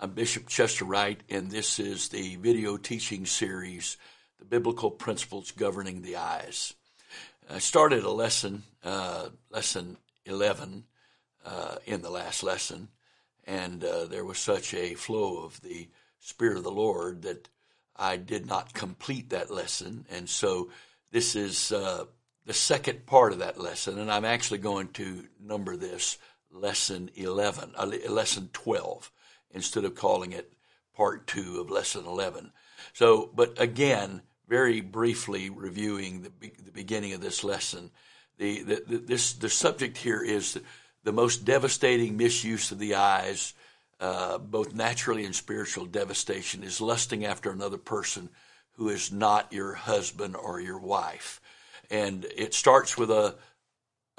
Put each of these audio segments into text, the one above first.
I'm Bishop Chester Wright, and this is the video teaching series, The Biblical Principles Governing the Eyes. I started a lesson, uh, lesson 11, uh, in the last lesson, and uh, there was such a flow of the Spirit of the Lord that I did not complete that lesson, and so this is uh, the second part of that lesson, and I'm actually going to number this lesson 11, uh, lesson 12, instead of calling it part two of lesson 11. So, but again, very briefly reviewing the, the beginning of this lesson, the, the, the, this, the subject here is the most devastating misuse of the eyes, uh, both naturally and spiritual devastation, is lusting after another person who is not your husband or your wife. And it starts with a,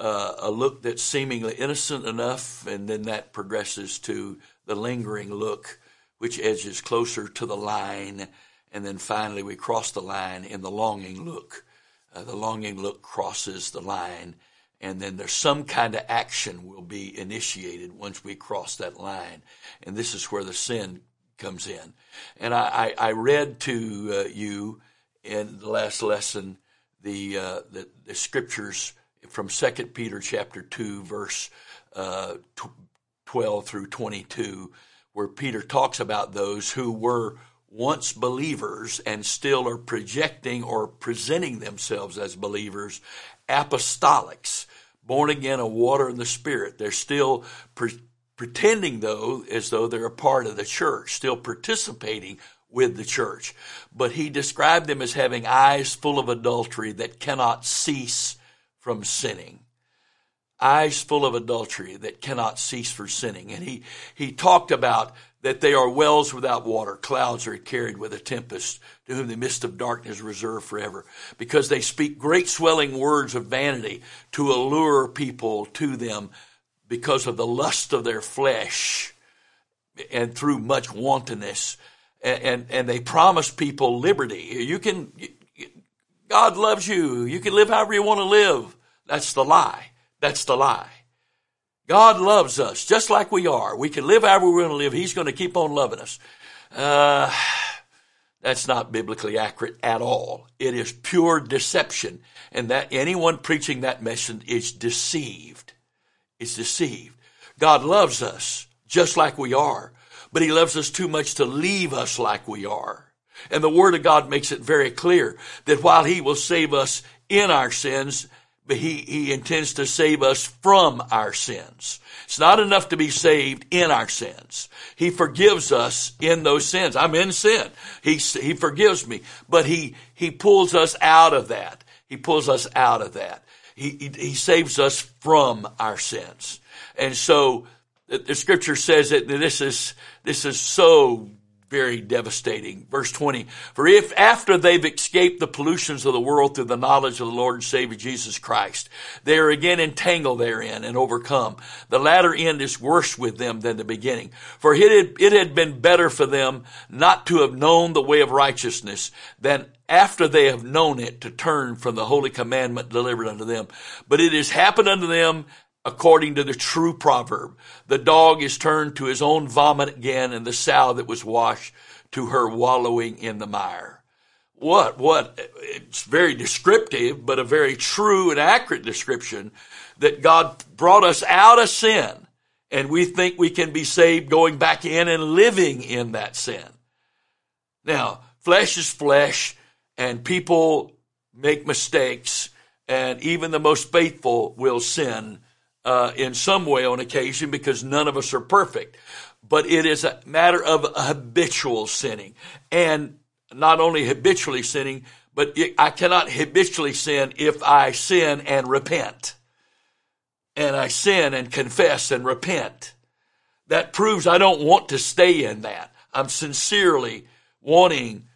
uh, a look that's seemingly innocent enough, and then that progresses to the lingering look, which edges closer to the line, and then finally we cross the line in the longing look. Uh, the longing look crosses the line, and then there's some kind of action will be initiated once we cross that line, and this is where the sin comes in. And I, I, I read to uh, you in the last lesson the, uh, the, the scriptures from 2 Peter chapter 2 verse uh, 12 through 22 where Peter talks about those who were once believers and still are projecting or presenting themselves as believers apostolics born again of water and the spirit. They're still pre- pretending though as though they're a part of the church still participating with the church. But he described them as having eyes full of adultery that cannot cease from sinning. Eyes full of adultery that cannot cease from sinning. And he, he talked about that they are wells without water. Clouds are carried with a tempest, to whom the mist of darkness reserved forever. Because they speak great swelling words of vanity to allure people to them because of the lust of their flesh and through much wantonness. And, and, and they promise people liberty. You can, God loves you. You can live however you want to live. That's the lie. That's the lie. God loves us just like we are. We can live however we want to live. He's going to keep on loving us. Uh, that's not biblically accurate at all. It is pure deception. And that anyone preaching that message is deceived. Is deceived. God loves us just like we are, but he loves us too much to leave us like we are. And the Word of God makes it very clear that while He will save us in our sins, he, he intends to save us from our sins. It's not enough to be saved in our sins. He forgives us in those sins. I'm in sin. He, he forgives me, but he, he pulls us out of that. He pulls us out of that. He, he, he saves us from our sins. And so the, the scripture says that this is, this is so very devastating. Verse 20, for if after they've escaped the pollutions of the world through the knowledge of the Lord and Savior Jesus Christ, they are again entangled therein and overcome, the latter end is worse with them than the beginning. For it had, it had been better for them not to have known the way of righteousness than after they have known it to turn from the holy commandment delivered unto them. But it has happened unto them according to the true proverb. The dog is turned to his own vomit again, and the sow that was washed to her wallowing in the mire. What? What? It's very descriptive, but a very true and accurate description that God brought us out of sin, and we think we can be saved going back in and living in that sin. Now, flesh is flesh, and people make mistakes, and even the most faithful will sin uh, in some way on occasion because none of us are perfect. But it is a matter of habitual sinning. And not only habitually sinning, but it, I cannot habitually sin if I sin and repent. And I sin and confess and repent. That proves I don't want to stay in that. I'm sincerely wanting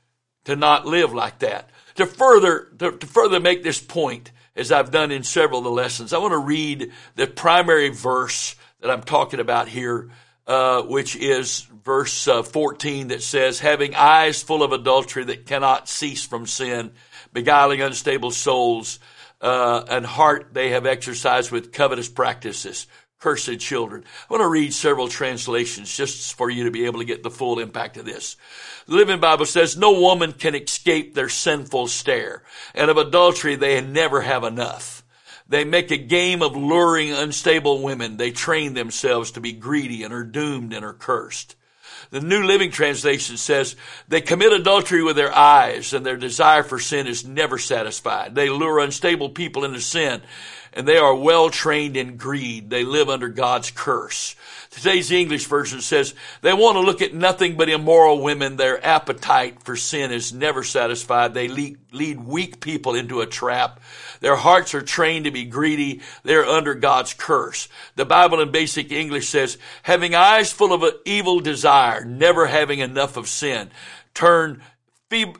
to not live like that. To further, to, to further make this point, as I've done in several of the lessons. I want to read the primary verse that I'm talking about here, uh, which is verse uh, 14 that says, having eyes full of adultery that cannot cease from sin, beguiling unstable souls, uh, and heart they have exercised with covetous practices. Cursed children. I want to read several translations just for you to be able to get the full impact of this. The Living Bible says, no woman can escape their sinful stare, and of adultery they never have enough. They make a game of luring unstable women. They train themselves to be greedy and are doomed and are cursed. The New Living Translation says, they commit adultery with their eyes and their desire for sin is never satisfied. They lure unstable people into sin and they are well trained in greed. They live under God's curse. Today's English version says they want to look at nothing but immoral women. Their appetite for sin is never satisfied. They lead, weak people into a trap. Their hearts are trained to be greedy. They're under God's curse. The Bible in basic English says, having eyes full of evil desire, never having enough of sin, turn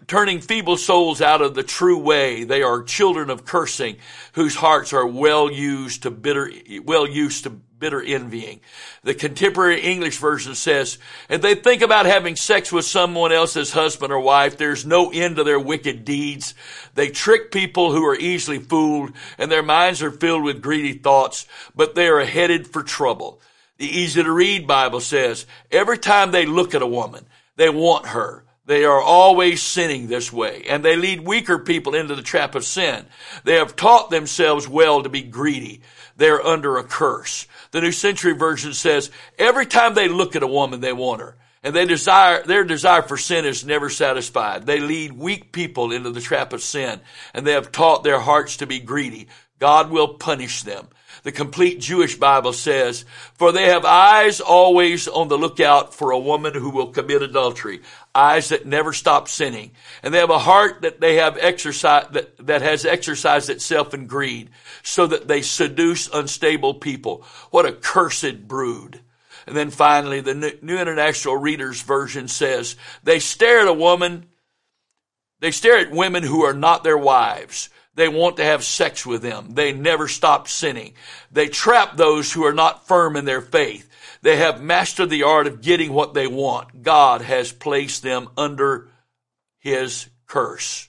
turning feeble souls out of the true way. They are children of cursing whose hearts are well used to bitter, well used to bitter envying. The contemporary English version says, and they think about having sex with someone else's husband or wife. There's no end to their wicked deeds. They trick people who are easily fooled and their minds are filled with greedy thoughts, but they are headed for trouble. The easy to read Bible says, every time they look at a woman, they want her. They are always sinning this way, and they lead weaker people into the trap of sin. They have taught themselves well to be greedy. They're under a curse. The New Century Version says, every time they look at a woman, they want her. And they desire, their desire for sin is never satisfied. They lead weak people into the trap of sin, and they have taught their hearts to be greedy. God will punish them. The complete Jewish Bible says, for they have eyes always on the lookout for a woman who will commit adultery, eyes that never stop sinning. And they have a heart that they have exercised, that, that has exercised itself in greed, so that they seduce unstable people. What a cursed brood. And then finally, the New International Reader's Version says, they stare at a woman, they stare at women who are not their wives they want to have sex with them. They never stop sinning. They trap those who are not firm in their faith. They have mastered the art of getting what they want. God has placed them under his curse.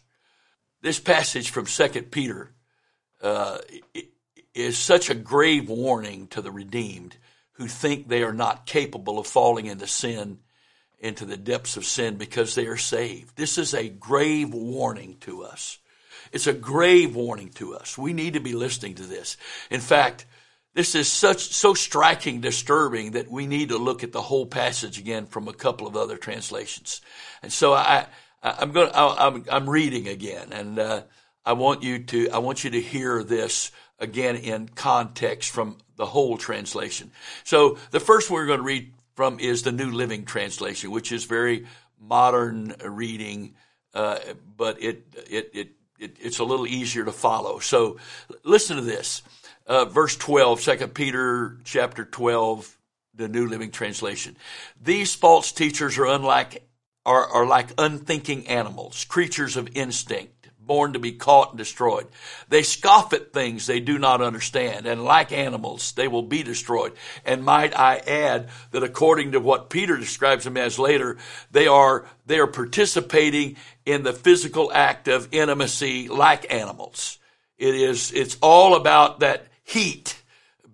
This passage from 2 Peter uh, is such a grave warning to the redeemed who think they are not capable of falling into sin, into the depths of sin because they are saved. This is a grave warning to us. It's a grave warning to us. We need to be listening to this. In fact, this is such so striking, disturbing that we need to look at the whole passage again from a couple of other translations. And so I, I am going. I'm I'm reading again, and uh, I want you to I want you to hear this again in context from the whole translation. So the first we're going to read from is the New Living Translation, which is very modern reading, uh, but it it it it, it's a little easier to follow. So listen to this. Uh, verse 12, 2 Peter chapter 12, the New Living Translation. These false teachers are unlike, are, are like unthinking animals, creatures of instinct born to be caught and destroyed. They scoff at things they do not understand, and like animals, they will be destroyed. And might I add that according to what Peter describes them as later, they are, they are participating in the physical act of intimacy like animals. It is, it's all about that heat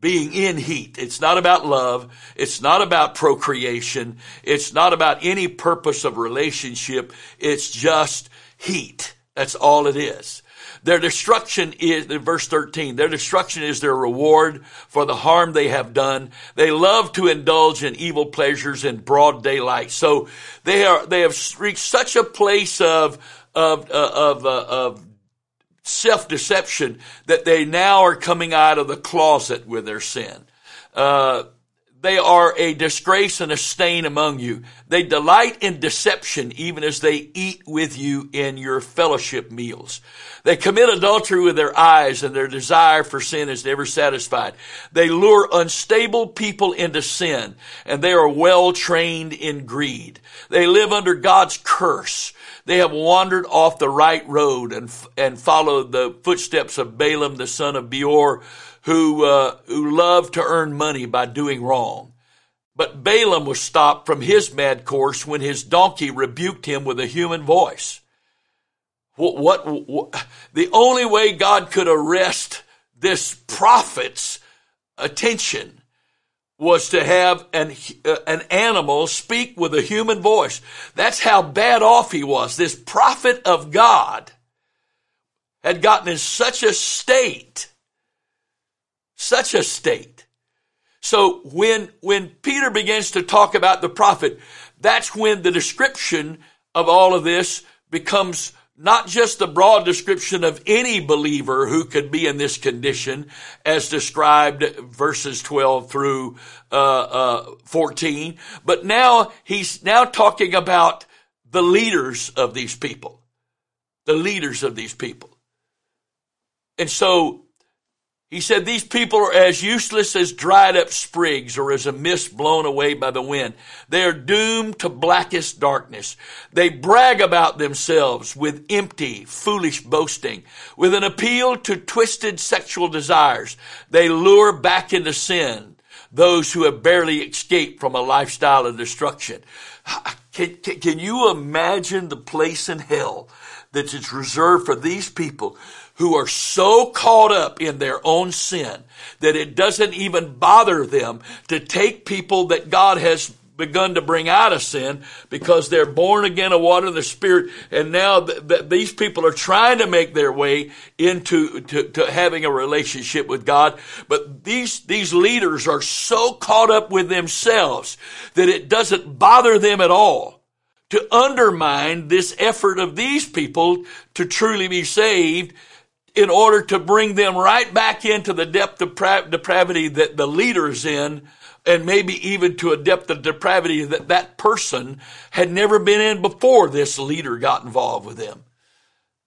being in heat. It's not about love. It's not about procreation. It's not about any purpose of relationship. It's just heat. That's all it is. Their destruction is, verse 13, their destruction is their reward for the harm they have done. They love to indulge in evil pleasures in broad daylight. So they are, they have reached such a place of, of, uh, of, uh, of self-deception that they now are coming out of the closet with their sin. Uh, they are a disgrace and a stain among you. They delight in deception even as they eat with you in your fellowship meals. They commit adultery with their eyes and their desire for sin is never satisfied. They lure unstable people into sin and they are well trained in greed. They live under God's curse. They have wandered off the right road and, and followed the footsteps of Balaam, the son of Beor, who, uh, who loved to earn money by doing wrong. But Balaam was stopped from his mad course when his donkey rebuked him with a human voice. What, what, what the only way God could arrest this prophet's attention was to have an, uh, an animal speak with a human voice. That's how bad off he was. This prophet of God had gotten in such a state, such a state. So when, when Peter begins to talk about the prophet, that's when the description of all of this becomes not just the broad description of any believer who could be in this condition as described verses 12 through uh, uh, 14 but now he's now talking about the leaders of these people the leaders of these people and so he said, These people are as useless as dried up sprigs or as a mist blown away by the wind. They are doomed to blackest darkness. They brag about themselves with empty, foolish boasting. With an appeal to twisted sexual desires, they lure back into sin those who have barely escaped from a lifestyle of destruction. Can, can, can you imagine the place in hell that is reserved for these people who are so caught up in their own sin that it doesn't even bother them to take people that God has begun to bring out of sin because they're born again of water and the spirit. And now th- th- these people are trying to make their way into to, to having a relationship with God. But these these leaders are so caught up with themselves that it doesn't bother them at all to undermine this effort of these people to truly be saved in order to bring them right back into the depth of depravity that the leader is in, and maybe even to a depth of depravity that that person had never been in before this leader got involved with them.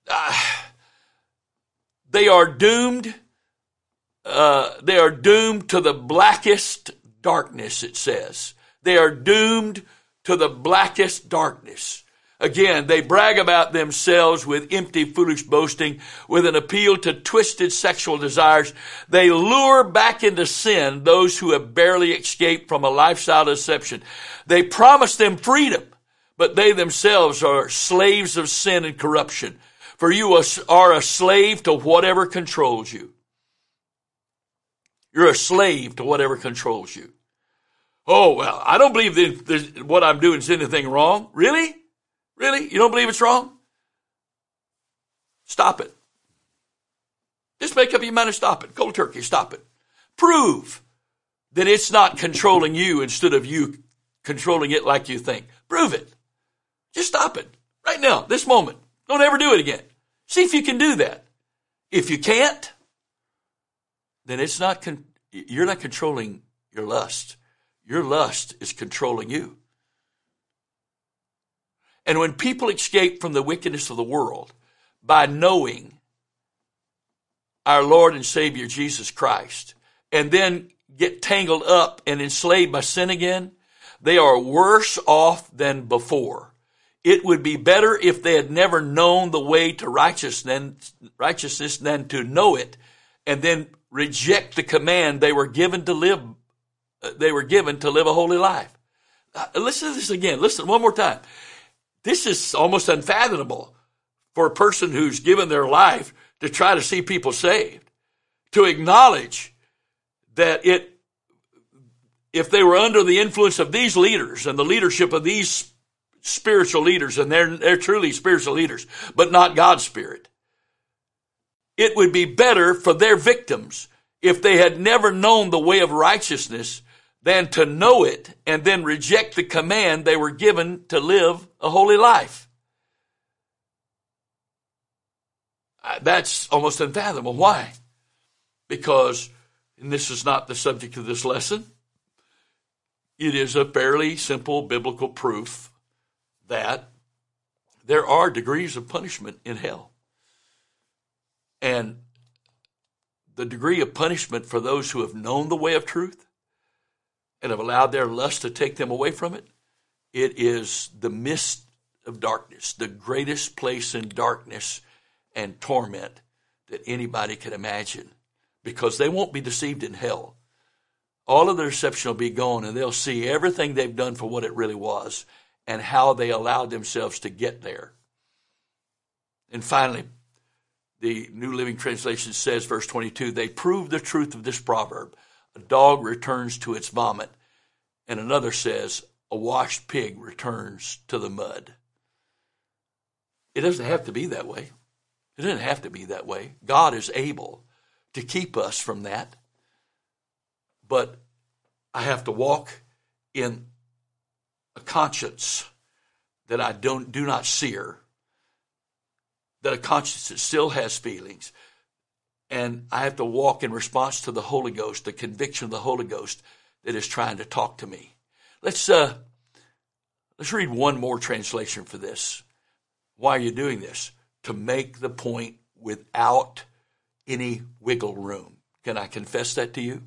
Uh, they are doomed. Uh, they are doomed to the blackest darkness, it says. They are doomed to the blackest darkness. Again, they brag about themselves with empty, foolish boasting, with an appeal to twisted sexual desires. They lure back into sin those who have barely escaped from a lifestyle deception. They promise them freedom, but they themselves are slaves of sin and corruption. For you are a slave to whatever controls you. You're a slave to whatever controls you. Oh, well, I don't believe that what I'm doing is anything wrong. Really? Really? You don't believe it's wrong? Stop it. Just make up your mind to stop it. Cold turkey, stop it. Prove that it's not controlling you instead of you controlling it like you think. Prove it. Just stop it right now, this moment. Don't ever do it again. See if you can do that. If you can't, then it's not, con- you're not controlling your lust. Your lust is controlling you. And when people escape from the wickedness of the world by knowing our Lord and Savior Jesus Christ and then get tangled up and enslaved by sin again, they are worse off than before. It would be better if they had never known the way to righteousness, than to know it and then reject the command they were given to live, they were given to live a holy life. Uh, listen to this again. Listen one more time. This is almost unfathomable for a person who's given their life to try to see people saved, to acknowledge that it, if they were under the influence of these leaders and the leadership of these spiritual leaders, and they're, they're truly spiritual leaders, but not God's spirit, it would be better for their victims if they had never known the way of righteousness than to know it and then reject the command they were given to live a holy life. That's almost unfathomable. Why? Because, and this is not the subject of this lesson, it is a fairly simple biblical proof that there are degrees of punishment in hell. And the degree of punishment for those who have known the way of truth and have allowed their lust to take them away from it, it is the mist of darkness, the greatest place in darkness and torment that anybody can imagine because they won't be deceived in hell. All of the deception will be gone and they'll see everything they've done for what it really was and how they allowed themselves to get there. And finally, the New Living Translation says, verse 22, they prove the truth of this proverb a dog returns to its vomit, and another says, a washed pig returns to the mud. It doesn't have to be that way. It doesn't have to be that way. God is able to keep us from that. But I have to walk in a conscience that I don't do not sear, that a conscience that still has feelings, and I have to walk in response to the Holy Ghost, the conviction of the Holy Ghost that is trying to talk to me. Let's uh, let's read one more translation for this. Why are you doing this? To make the point without any wiggle room. Can I confess that to you?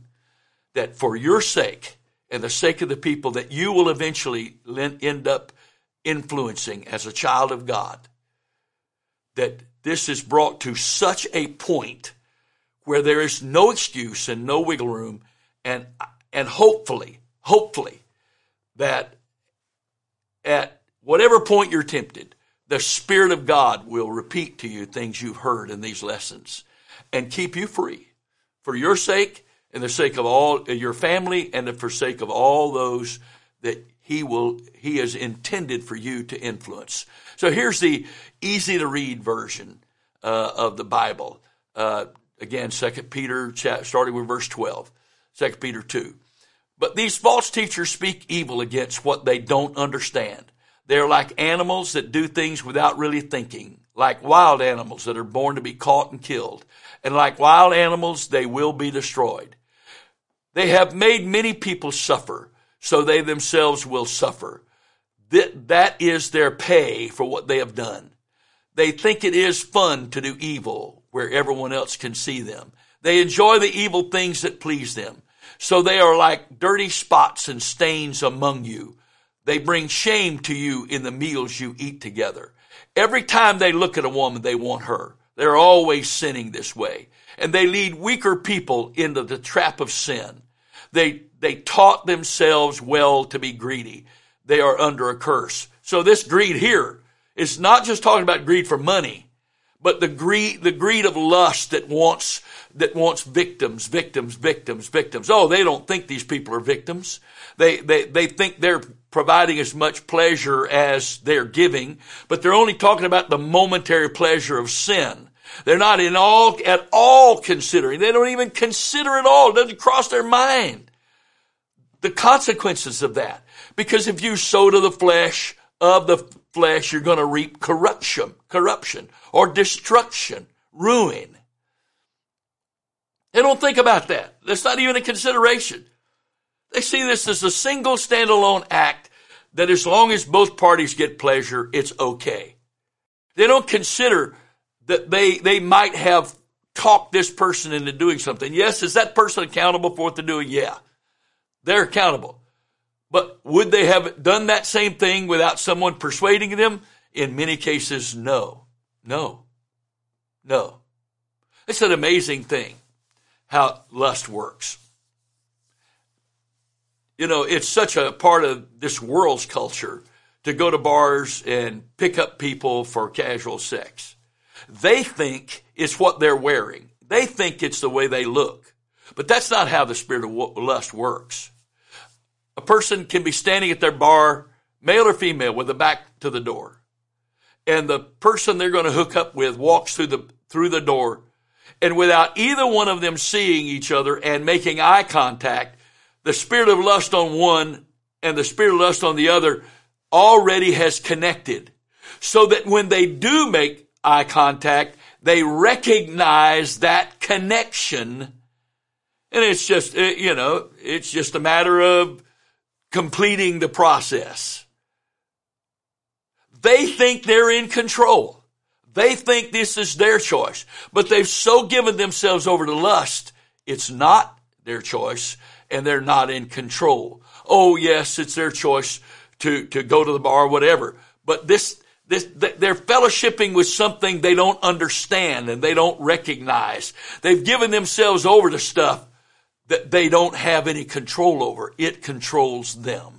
That for your sake and the sake of the people that you will eventually end up influencing as a child of God, that this is brought to such a point where there is no excuse and no wiggle room and and hopefully hopefully that at whatever point you're tempted the spirit of God will repeat to you things you've heard in these lessons and keep you free for your sake and the sake of all your family and for sake of all those that he will he has intended for you to influence. So here's the easy to read version uh, of the bible. Uh, Again, 2 Peter, starting with verse 12, 2 Peter 2. But these false teachers speak evil against what they don't understand. They're like animals that do things without really thinking, like wild animals that are born to be caught and killed. And like wild animals, they will be destroyed. They have made many people suffer, so they themselves will suffer. That, that is their pay for what they have done. They think it is fun to do evil where everyone else can see them. They enjoy the evil things that please them. So they are like dirty spots and stains among you. They bring shame to you in the meals you eat together. Every time they look at a woman, they want her. They're always sinning this way. And they lead weaker people into the trap of sin. They, they taught themselves well to be greedy. They are under a curse. So this greed here is not just talking about greed for money but the greed, the greed of lust that wants, that wants victims, victims, victims, victims. Oh, they don't think these people are victims. They, they, they think they're providing as much pleasure as they're giving, but they're only talking about the momentary pleasure of sin. They're not in all, at all considering. They don't even consider it all. It doesn't cross their mind. The consequences of that. Because if you sow to the flesh of the flesh, you're going to reap corruption, corruption or destruction, ruin. They don't think about that. That's not even a consideration. They see this as a single standalone act that as long as both parties get pleasure, it's okay. They don't consider that they, they might have talked this person into doing something. Yes, is that person accountable for what they're doing? Yeah. They're accountable. But would they have done that same thing without someone persuading them? In many cases, no. No. No. It's an amazing thing how lust works. You know, it's such a part of this world's culture to go to bars and pick up people for casual sex. They think it's what they're wearing. They think it's the way they look. But that's not how the spirit of lust works. A person can be standing at their bar, male or female, with the back to the door. And the person they're going to hook up with walks through the, through the door. And without either one of them seeing each other and making eye contact, the spirit of lust on one and the spirit of lust on the other already has connected. So that when they do make eye contact, they recognize that connection. And it's just, you know, it's just a matter of completing the process. They think they're in control. They think this is their choice, but they've so given themselves over to lust, it's not their choice and they're not in control. Oh yes, it's their choice to, to go to the bar or whatever, but this, this, they're fellowshipping with something they don't understand and they don't recognize. They've given themselves over to stuff that they don't have any control over. It controls them.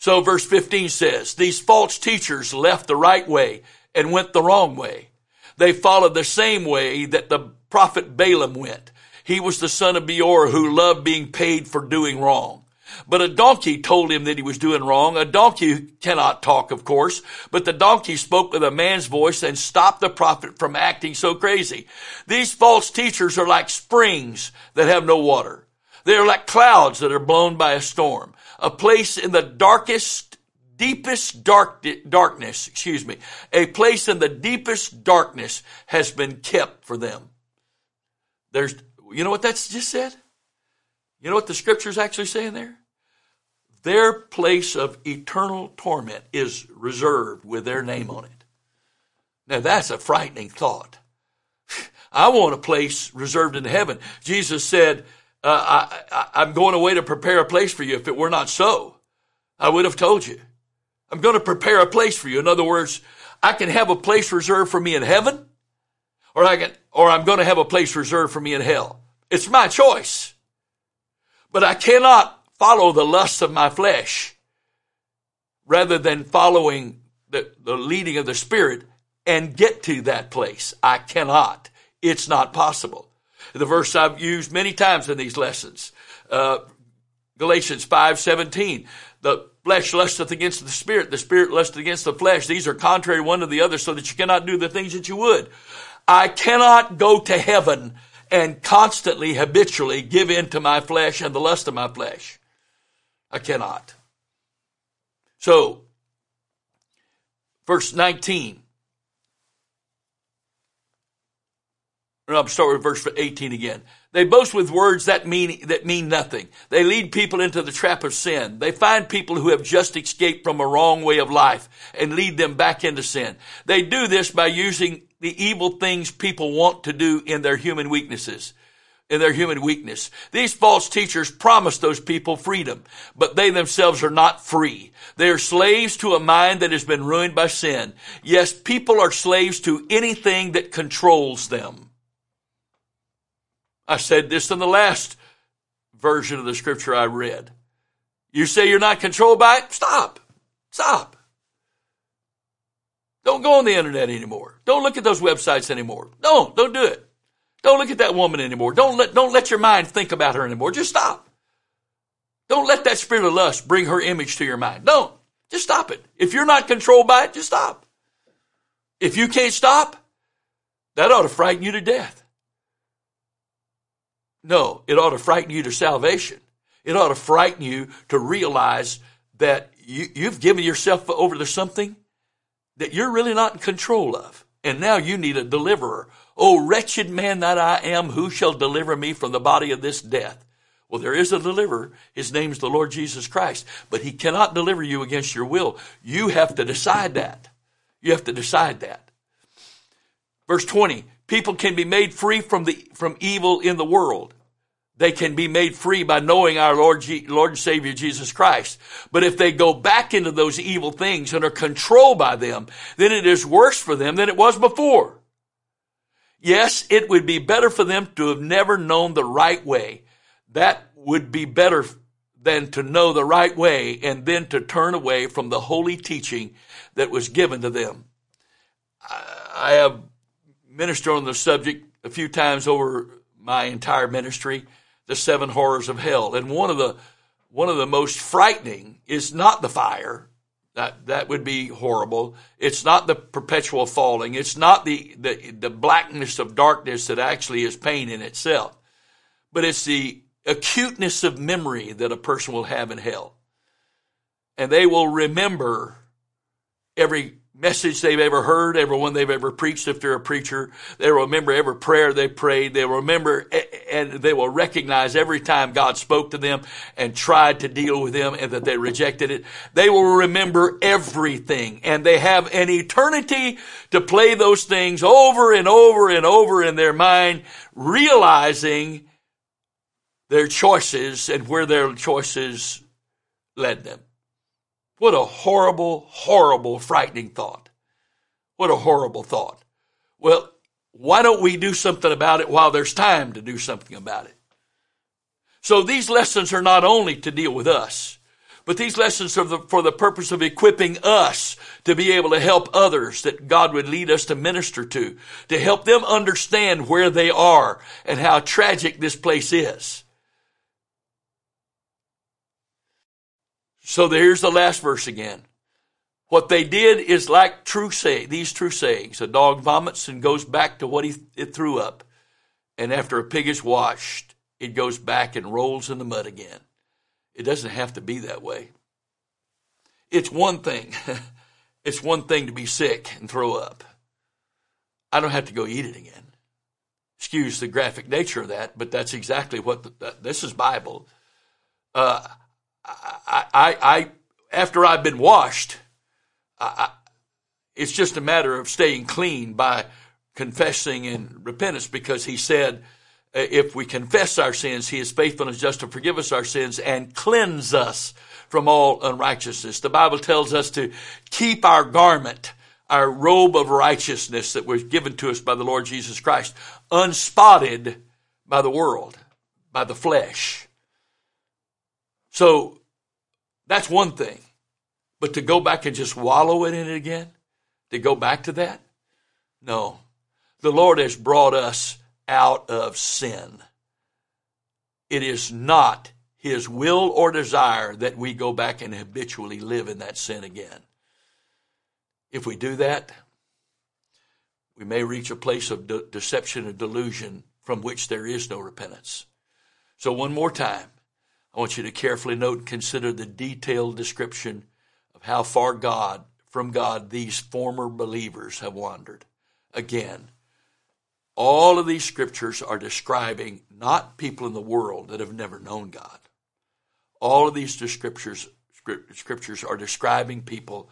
So verse 15 says, these false teachers left the right way and went the wrong way. They followed the same way that the prophet Balaam went. He was the son of Beor who loved being paid for doing wrong. But a donkey told him that he was doing wrong. A donkey cannot talk, of course, but the donkey spoke with a man's voice and stopped the prophet from acting so crazy. These false teachers are like springs that have no water. They are like clouds that are blown by a storm. A place in the darkest, deepest dark, darkness, excuse me, a place in the deepest darkness has been kept for them. There's, you know what that's just said? You know what the scripture's actually saying there? Their place of eternal torment is reserved with their name on it. Now that's a frightening thought. I want a place reserved in heaven. Jesus said, uh, I, am going away to prepare a place for you. If it were not so, I would have told you. I'm going to prepare a place for you. In other words, I can have a place reserved for me in heaven, or I can, or I'm going to have a place reserved for me in hell. It's my choice. But I cannot follow the lusts of my flesh rather than following the, the leading of the Spirit and get to that place. I cannot. It's not possible. The verse I've used many times in these lessons, uh, Galatians 5, 17. The flesh lusteth against the spirit, the spirit lusteth against the flesh. These are contrary one to the other so that you cannot do the things that you would. I cannot go to heaven and constantly, habitually give in to my flesh and the lust of my flesh. I cannot. So, verse 19. I'll start with verse 18 again. They boast with words that mean, that mean nothing. They lead people into the trap of sin. They find people who have just escaped from a wrong way of life and lead them back into sin. They do this by using the evil things people want to do in their human weaknesses in their human weakness. These false teachers promise those people freedom, but they themselves are not free. They are slaves to a mind that has been ruined by sin. Yes, people are slaves to anything that controls them. I said this in the last version of the scripture I read. You say you're not controlled by it? Stop. Stop. Don't go on the internet anymore. Don't look at those websites anymore. Don't, don't do it. Don't look at that woman anymore. Don't let, don't let your mind think about her anymore. Just stop. Don't let that spirit of lust bring her image to your mind. Don't. Just stop it. If you're not controlled by it, just stop. If you can't stop, that ought to frighten you to death. No, it ought to frighten you to salvation. It ought to frighten you to realize that you, you've given yourself over to something that you're really not in control of. And now you need a deliverer. Oh, wretched man that I am, who shall deliver me from the body of this death? Well, there is a deliverer. His name is the Lord Jesus Christ, but he cannot deliver you against your will. You have to decide that. You have to decide that. Verse 20, People can be made free from the, from evil in the world. They can be made free by knowing our Lord, Lord and Savior Jesus Christ. But if they go back into those evil things and are controlled by them, then it is worse for them than it was before. Yes, it would be better for them to have never known the right way. That would be better than to know the right way and then to turn away from the holy teaching that was given to them. I have ministered on the subject a few times over my entire ministry, the seven horrors of hell. And one of the one of the most frightening is not the fire. That that would be horrible. It's not the perpetual falling. It's not the, the, the blackness of darkness that actually is pain in itself. But it's the acuteness of memory that a person will have in hell. And they will remember every message they've ever heard, everyone they've ever preached if they're a preacher. They will remember every prayer they prayed. They will remember and they will recognize every time God spoke to them and tried to deal with them and that they rejected it. They will remember everything and they have an eternity to play those things over and over and over in their mind, realizing their choices and where their choices led them. What a horrible, horrible, frightening thought. What a horrible thought. Well, why don't we do something about it while there's time to do something about it? So these lessons are not only to deal with us, But these lessons are the, for the purpose of equipping us to be able to help others that God would lead us to minister to, to help them understand where they are and how tragic this place is. So here's the last verse again. What they did is like true say, these true sayings. A dog vomits and goes back to what he it threw up. And after a pig is washed, it goes back and rolls in the mud again. It doesn't have to be that way. It's one thing. it's one thing to be sick and throw up. I don't have to go eat it again. Excuse the graphic nature of that, but that's exactly what the, this is Bible. Uh, I, I, I, after I've been washed, I, it's just a matter of staying clean by confessing and repentance because he said, if we confess our sins, he is faithful and just to forgive us our sins and cleanse us from all unrighteousness. The Bible tells us to keep our garment, our robe of righteousness that was given to us by the Lord Jesus Christ, unspotted by the world, by the flesh. So that's one thing. But to go back and just wallow in it again, to go back to that? No. The Lord has brought us out of sin. It is not His will or desire that we go back and habitually live in that sin again. If we do that, we may reach a place of de- deception and delusion from which there is no repentance. So, one more time, I want you to carefully note and consider the detailed description of how far God, from God, these former believers have wandered. Again, all of these scriptures are describing not people in the world that have never known God. All of these scriptures, scriptures are describing people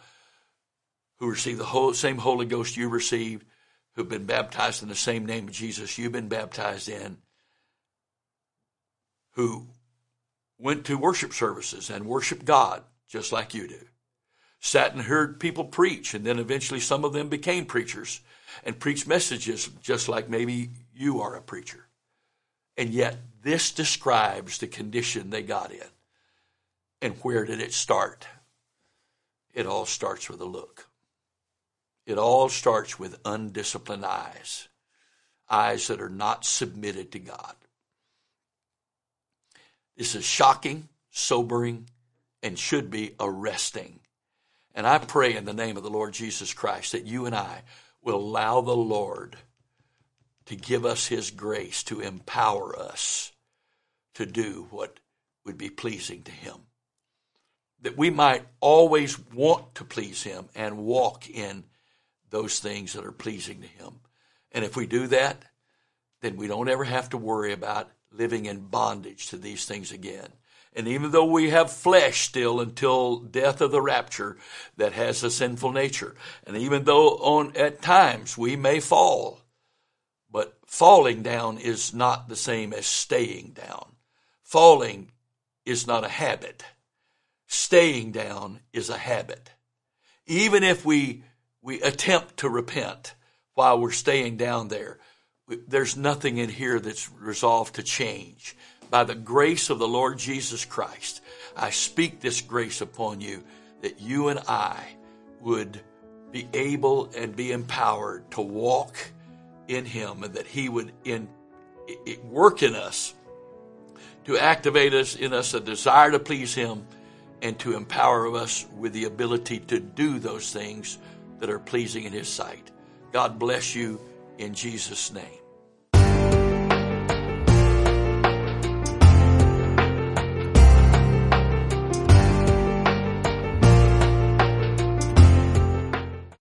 who receive the whole, same Holy Ghost you received, who've been baptized in the same name of Jesus you've been baptized in, who went to worship services and worshiped God just like you do. Sat and heard people preach, and then eventually some of them became preachers and preached messages just like maybe you are a preacher. And yet, this describes the condition they got in. And where did it start? It all starts with a look. It all starts with undisciplined eyes, eyes that are not submitted to God. This is shocking, sobering, and should be arresting. And I pray in the name of the Lord Jesus Christ that you and I will allow the Lord to give us His grace to empower us to do what would be pleasing to Him. That we might always want to please Him and walk in those things that are pleasing to Him. And if we do that, then we don't ever have to worry about living in bondage to these things again. And even though we have flesh still until death of the rapture that has a sinful nature, and even though on at times we may fall, but falling down is not the same as staying down. Falling is not a habit. Staying down is a habit. Even if we we attempt to repent while we're staying down there, there's nothing in here that's resolved to change. By the grace of the Lord Jesus Christ, I speak this grace upon you that you and I would be able and be empowered to walk in Him and that He would in, work in us to activate us in us a desire to please Him and to empower us with the ability to do those things that are pleasing in His sight. God bless you in Jesus' name.